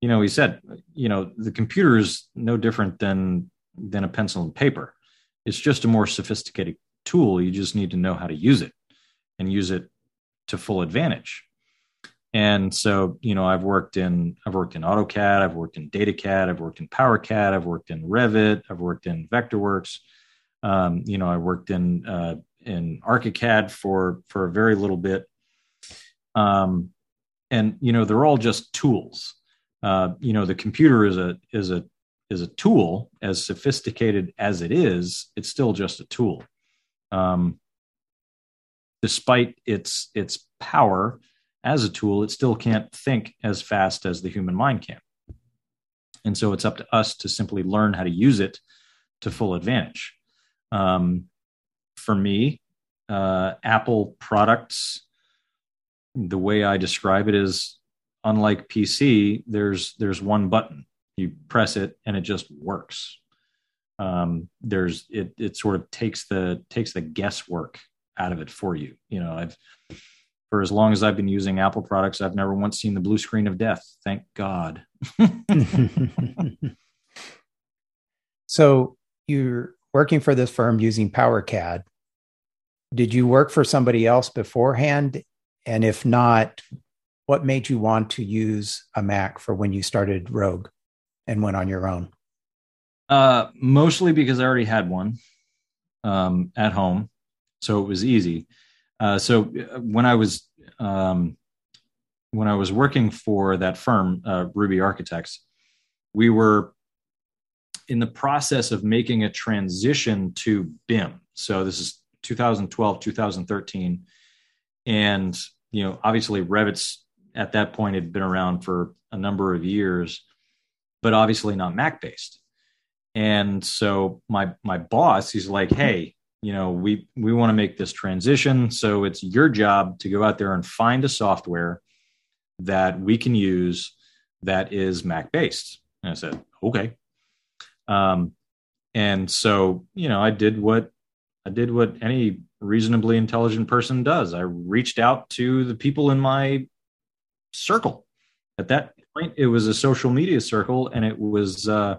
you know, he said, you know, the computer is no different than than a pencil and paper. It's just a more sophisticated tool. You just need to know how to use it and use it to full advantage. And so, you know, I've worked in I've worked in AutoCAD, I've worked in DataCAD, I've worked in PowerCAD, I've worked in Revit, I've worked in VectorWorks. Um, you know, I worked in uh, in ArchiCAD for for a very little bit. Um, and you know, they're all just tools. Uh, you know, the computer is a is a is a tool, as sophisticated as it is, it's still just a tool. Um, despite its its power as a tool, it still can't think as fast as the human mind can. And so it's up to us to simply learn how to use it to full advantage. Um, for me, uh, Apple products, the way I describe it is unlike PC, there's there's one button you press it and it just works. Um, there's it it sort of takes the takes the guesswork out of it for you. You know i've for as long as i've been using apple products i've never once seen the blue screen of death. Thank god. (laughs) So you're working for this firm using powercad. Did you work for somebody else beforehand? And if not what made you want to use a mac for when you started rogue and went on your own? Uh, mostly because I already had one um, at home, so it was easy. Uh, so uh, when I was um, when I was working for that firm, uh, Ruby Architects, we were in the process of making a transition to BIM. So this is 2012, 2013, and you know, obviously Revit's at that point had been around for a number of years but obviously not Mac based. And so my my boss, he's like, hey, you know, we we want to make this transition. So it's your job to go out there and find a software that we can use that is Mac based. And I said, okay. Um, and so, you know, I did what I did what any reasonably intelligent person does. I reached out to the people in my circle. At that point, it was a social media circle, and it was uh,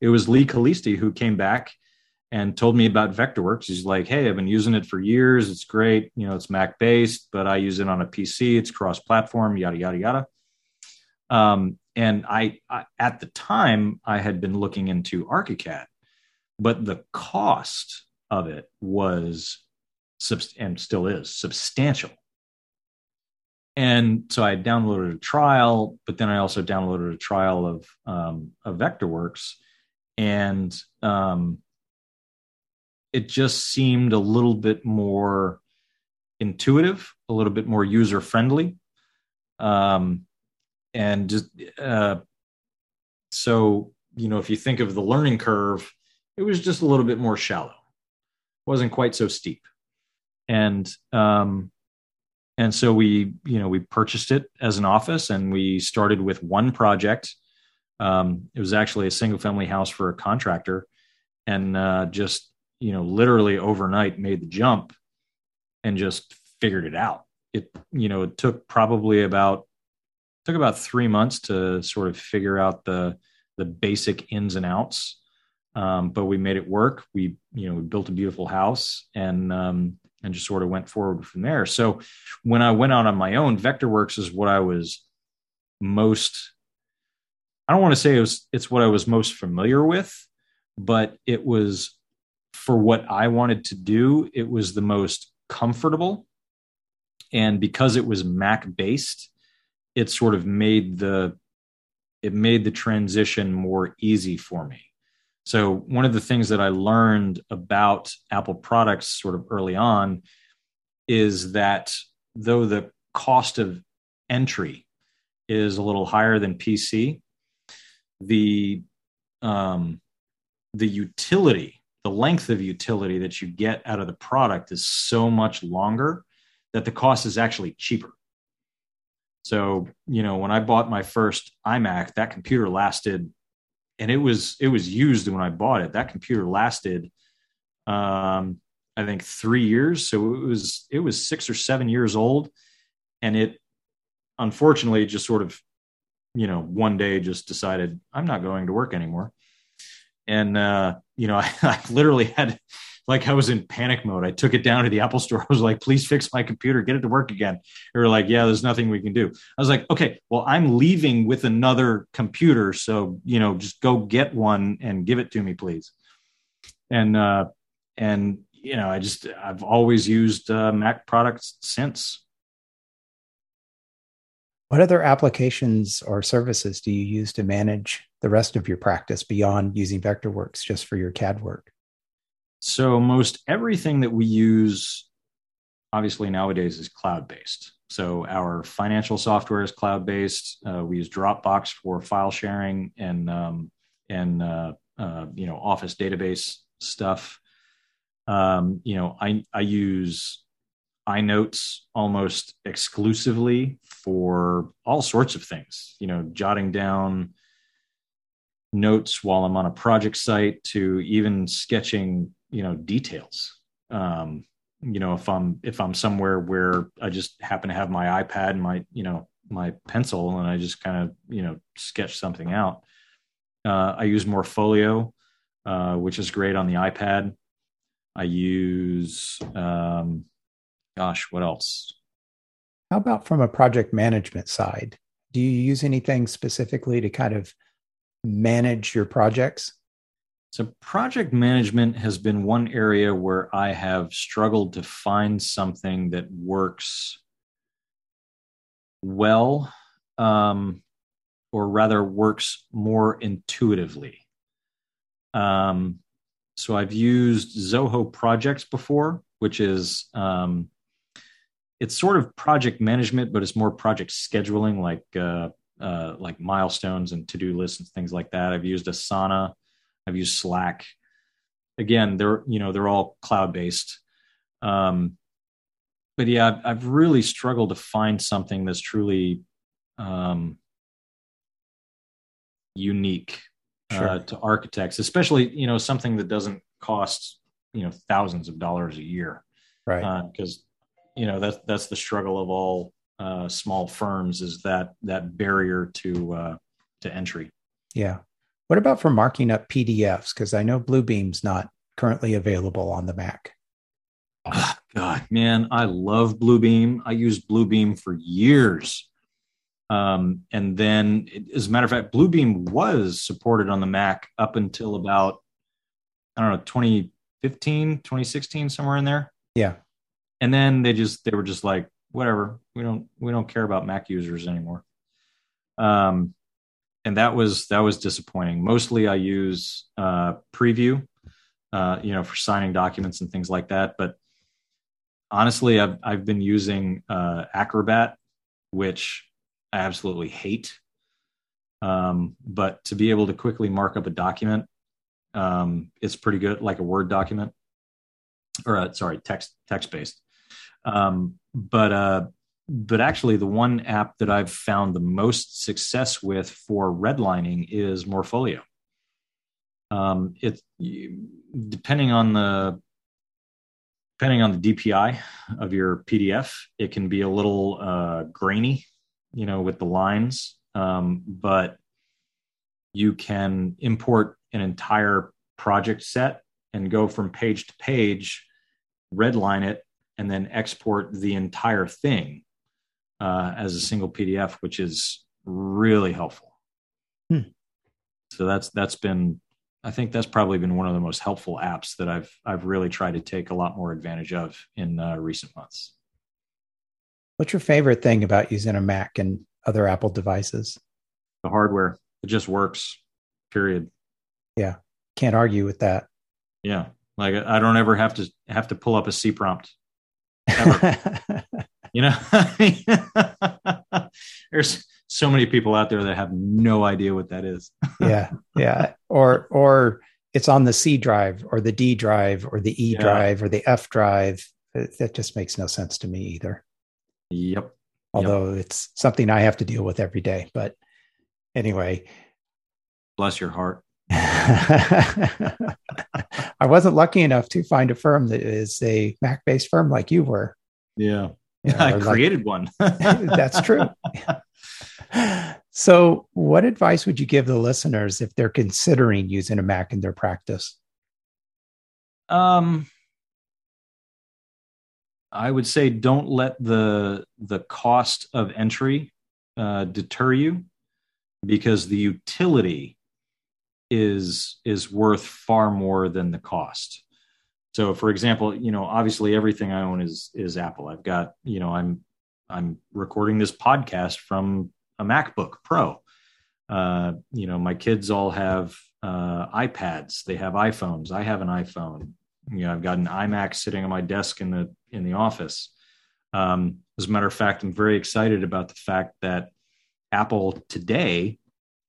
it was Lee Calisti who came back and told me about VectorWorks. He's like, "Hey, I've been using it for years. It's great. You know, it's Mac based, but I use it on a PC. It's cross platform. Yada yada yada." Um, and I, I, at the time, I had been looking into ArchiCAD, but the cost of it was and still is substantial and so I downloaded a trial, but then I also downloaded a trial of um, of VectorWorks, and um, it just seemed a little bit more intuitive, a little bit more user friendly, um, and just uh, so you know, if you think of the learning curve, it was just a little bit more shallow, it wasn't quite so steep, and um, and so we you know we purchased it as an office and we started with one project. Um, it was actually a single family house for a contractor and uh, just you know literally overnight made the jump and just figured it out. It you know it took probably about took about three months to sort of figure out the the basic ins and outs. Um, but we made it work. We you know we built a beautiful house and um, and just sort of went forward from there. So when I went out on my own, Vectorworks is what I was most I don't want to say it was it's what I was most familiar with, but it was for what I wanted to do, it was the most comfortable. And because it was Mac based, it sort of made the it made the transition more easy for me. So one of the things that I learned about Apple products sort of early on is that though the cost of entry is a little higher than PC, the um, the utility, the length of utility that you get out of the product is so much longer that the cost is actually cheaper. So, you know, when I bought my first iMac, that computer lasted and it was it was used when I bought it. That computer lasted um I think 3 years, so it was it was 6 or 7 years old and it unfortunately just sort of you know, one day just decided I'm not going to work anymore. And uh, you know, I, (laughs) I literally had like I was in panic mode. I took it down to the Apple store. (laughs) I was like, please fix my computer, get it to work again. They were like, yeah, there's nothing we can do. I was like, okay, well, I'm leaving with another computer. So, you know, just go get one and give it to me, please. And, uh, and, you know, I just, I've always used uh, Mac products since. What other applications or services do you use to manage the rest of your practice beyond using Vectorworks just for your CAD work? So, most everything that we use, obviously, nowadays is cloud based. So, our financial software is cloud based. Uh, we use Dropbox for file sharing and, um, and uh, uh, you know, Office database stuff. Um, you know, I, I use iNotes almost exclusively for all sorts of things, you know, jotting down notes while I'm on a project site to even sketching, you know, details. Um, you know, if I'm if I'm somewhere where I just happen to have my iPad and my, you know, my pencil and I just kind of, you know, sketch something out. Uh, I use Morpholio, uh, which is great on the iPad. I use um, gosh, what else? How about from a project management side? Do you use anything specifically to kind of manage your projects? So, project management has been one area where I have struggled to find something that works well, um, or rather, works more intuitively. Um, so, I've used Zoho projects before, which is um, it's sort of project management, but it's more project scheduling, like uh, uh, like milestones and to do lists and things like that. I've used Asana, I've used Slack. Again, they're you know they're all cloud based. Um, but yeah, I've, I've, really struggled to find something that's truly um, unique uh, sure. uh, to architects, especially you know something that doesn't cost you know thousands of dollars a year, right? Because uh, you know that's that's the struggle of all uh, small firms is that that barrier to uh, to entry. Yeah. What about for marking up PDFs? Because I know Bluebeam's not currently available on the Mac. Oh, God, man, I love Bluebeam. I used Bluebeam for years. Um, and then, as a matter of fact, Bluebeam was supported on the Mac up until about, I don't know, 2015, 2016, somewhere in there. Yeah and then they just they were just like whatever we don't we don't care about mac users anymore um and that was that was disappointing. Mostly i use uh preview uh you know for signing documents and things like that but honestly i've i've been using uh acrobat which i absolutely hate. Um but to be able to quickly mark up a document um it's pretty good like a word document or uh, sorry text text based um, but uh, but actually, the one app that I've found the most success with for redlining is Morpholio. Um, it depending on the depending on the DPI of your PDF, it can be a little uh, grainy, you know, with the lines. Um, but you can import an entire project set and go from page to page, redline it, and then export the entire thing uh, as a single PDF, which is really helpful. Hmm. So that's that's been I think that's probably been one of the most helpful apps that I've I've really tried to take a lot more advantage of in uh, recent months. What's your favorite thing about using a Mac and other Apple devices? The hardware. It just works. Period. Yeah. Can't argue with that. Yeah. Like I don't ever have to have to pull up a C prompt. (laughs) you know, (laughs) (laughs) there's so many people out there that have no idea what that is. (laughs) yeah. Yeah. Or or it's on the C drive or the D drive or the E yeah. drive or the F drive. That just makes no sense to me either. Yep. Although yep. it's something I have to deal with every day. But anyway. Bless your heart. I wasn't lucky enough to find a firm that is a Mac based firm like you were. Yeah. You know, I created like, one. (laughs) that's true. So, what advice would you give the listeners if they're considering using a Mac in their practice? Um, I would say don't let the the cost of entry uh, deter you, because the utility is is worth far more than the cost. So, for example, you know, obviously everything I own is is Apple. I've got, you know, I'm I'm recording this podcast from a MacBook Pro. Uh, you know, my kids all have uh, iPads. They have iPhones. I have an iPhone you know, I've got an iMac sitting on my desk in the in the office. Um, as a matter of fact, I'm very excited about the fact that Apple today,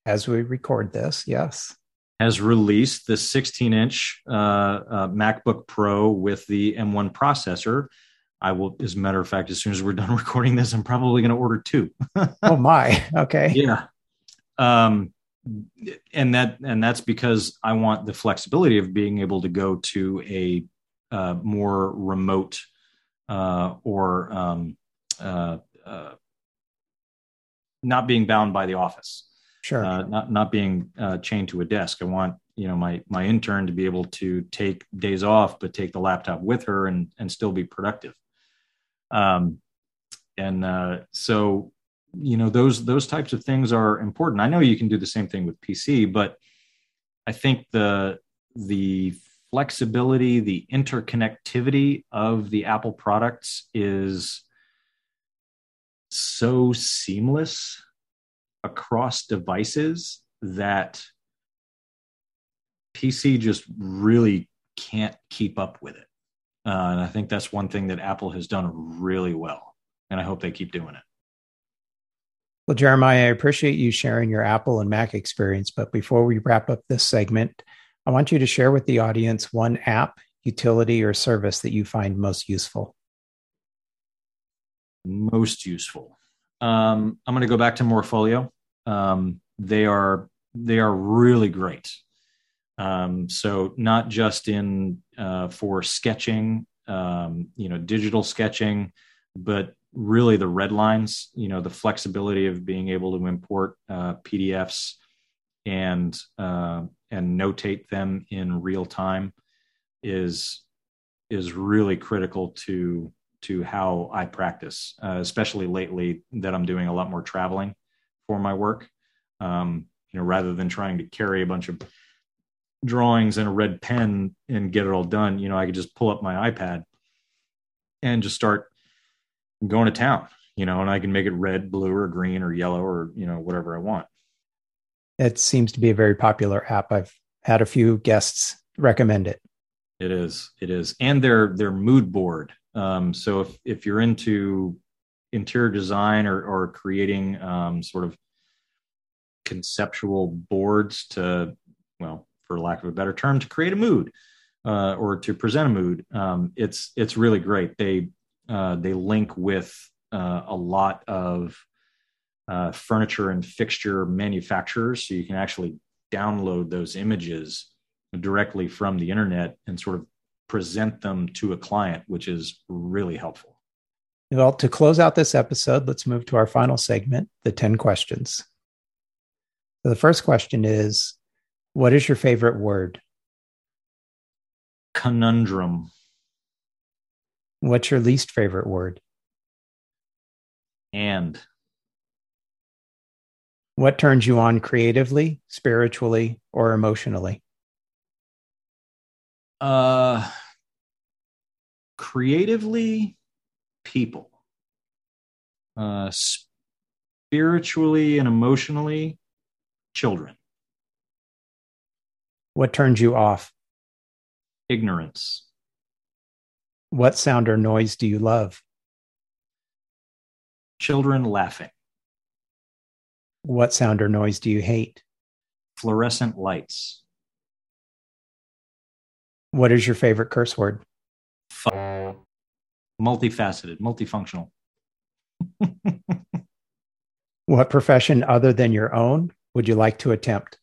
as we record this, yes, has released the 16 inch uh, uh, MacBook Pro with the M1 processor. I will, as a matter of fact, as soon as we're (laughs) done recording this, I'm probably going to order two. (laughs) oh my! Okay. Yeah. Um, and that and that's because I want the flexibility of being able to go to a uh, more remote uh, or um, uh, uh not being bound by the office. Sure. Uh, not not being uh, chained to a desk. I want you know my my intern to be able to take days off, but take the laptop with her and and still be productive. Um, and so you know those those types of things are important i know you can do the same thing with pc but i think the the flexibility the interconnectivity of the apple products is so seamless across devices that pc just really can't keep up with it uh, and i think that's one thing that apple has done really well and i hope they keep doing it well, Jeremiah, I appreciate you sharing your Apple and Mac experience. But before we wrap up this segment, I want you to share with the audience one app, utility, or service that you find most useful. Most useful. Um, I'm going to go back to Morpholio. Um, they are they are really great. Um, so not just in uh, for sketching, um, you know, digital sketching, but really the red lines, you know, the flexibility of being able to import uh, PDFs and uh, and notate them in real time is is really critical to to how I practice, uh, especially lately that I'm doing a lot more traveling for my work. Um, you know, rather than trying to carry a bunch of drawings and a red pen and get it all done, you know, I could just pull up my iPad and just start going to town, you know, and I can make it red, blue, or green, or yellow, or you know, whatever I want. It seems to be a very popular app. I've had a few guests recommend it. It is. It is, and their their mood board. Um, so if if you're into interior design or or creating um, sort of conceptual boards to, well, for lack of a better term, to create a mood uh, or to present a mood, um, it's it's really great. They uh, they link with uh, a lot of uh, furniture and fixture manufacturers, so you can actually download those images directly from the internet and sort of present them to a client, which is really helpful. Well, to close out this episode, let's move to our final segment the 10 questions. So the first question is What is your favorite word? Conundrum. What's your least favorite word? And. What turns you on creatively, spiritually, or emotionally? Uh, creatively, people. Uh, spiritually and emotionally, children. What turns you off? Ignorance. What sound or noise do you love? Children laughing. What sound or noise do you hate? Fluorescent lights. What is your favorite curse word? F- multifaceted, multifunctional. (laughs) what profession other than your own would you like to attempt?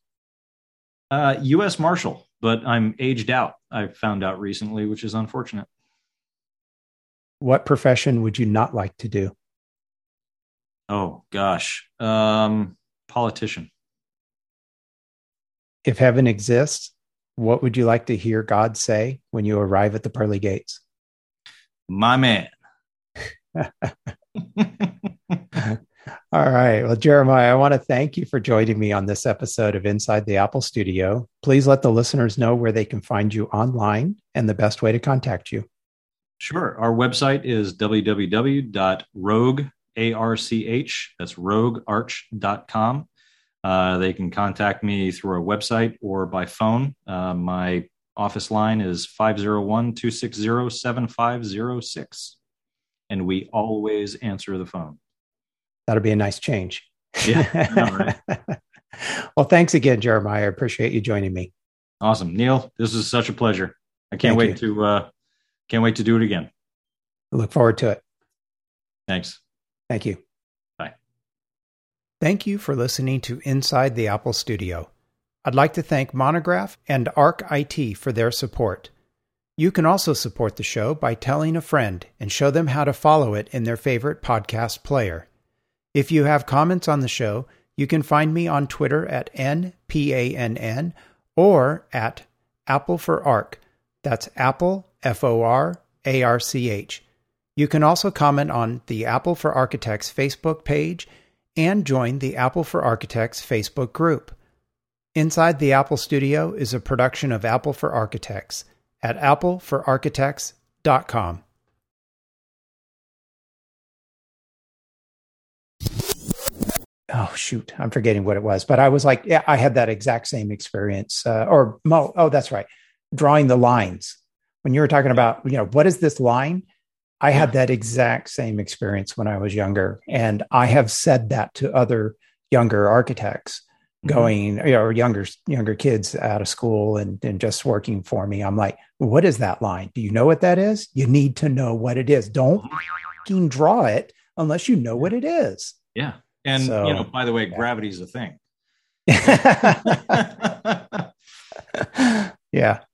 Uh, U.S. Marshal, but I'm aged out. I found out recently, which is unfortunate. What profession would you not like to do? Oh gosh, um, politician. If heaven exists, what would you like to hear God say when you arrive at the pearly gates? My man. (laughs) All right. Well, Jeremiah, I want to thank you for joining me on this episode of Inside the Apple Studio. Please let the listeners know where they can find you online and the best way to contact you. Sure. Our website is www.roguearch, that's roguearch.com. Uh, they can contact me through our website or by phone. Uh, my office line is 501 260 7506. And we always answer the phone. That'll be a nice change. Yeah. (laughs) well, thanks again, Jeremiah. I appreciate you joining me. Awesome. Neil, this is such a pleasure. I can't Thank wait you. to uh can't wait to do it again. I look forward to it. Thanks. Thank you. Thank you for listening to Inside the Apple Studio. I'd like to thank Monograph and ARC IT for their support. You can also support the show by telling a friend and show them how to follow it in their favorite podcast player. If you have comments on the show, you can find me on Twitter at NPANN or at Apple for Arc. That's Apple, F O R A R C H. You can also comment on the Apple for Architects Facebook page and join the Apple for Architects Facebook group. Inside the Apple Studio is a production of Apple for Architects at appleforarchitects.com. oh shoot i'm forgetting what it was but i was like yeah i had that exact same experience uh, or mo oh that's right drawing the lines when you were talking about you know what is this line i had that exact same experience when i was younger and i have said that to other younger architects mm-hmm. going you know, or younger younger kids out of school and, and just working for me. I'm like what is that line? Do you know what that is? You need to know what it is. Don't draw it unless you know what it is. Yeah. And so, you know, by the way, yeah. gravity's a thing. (laughs) (laughs)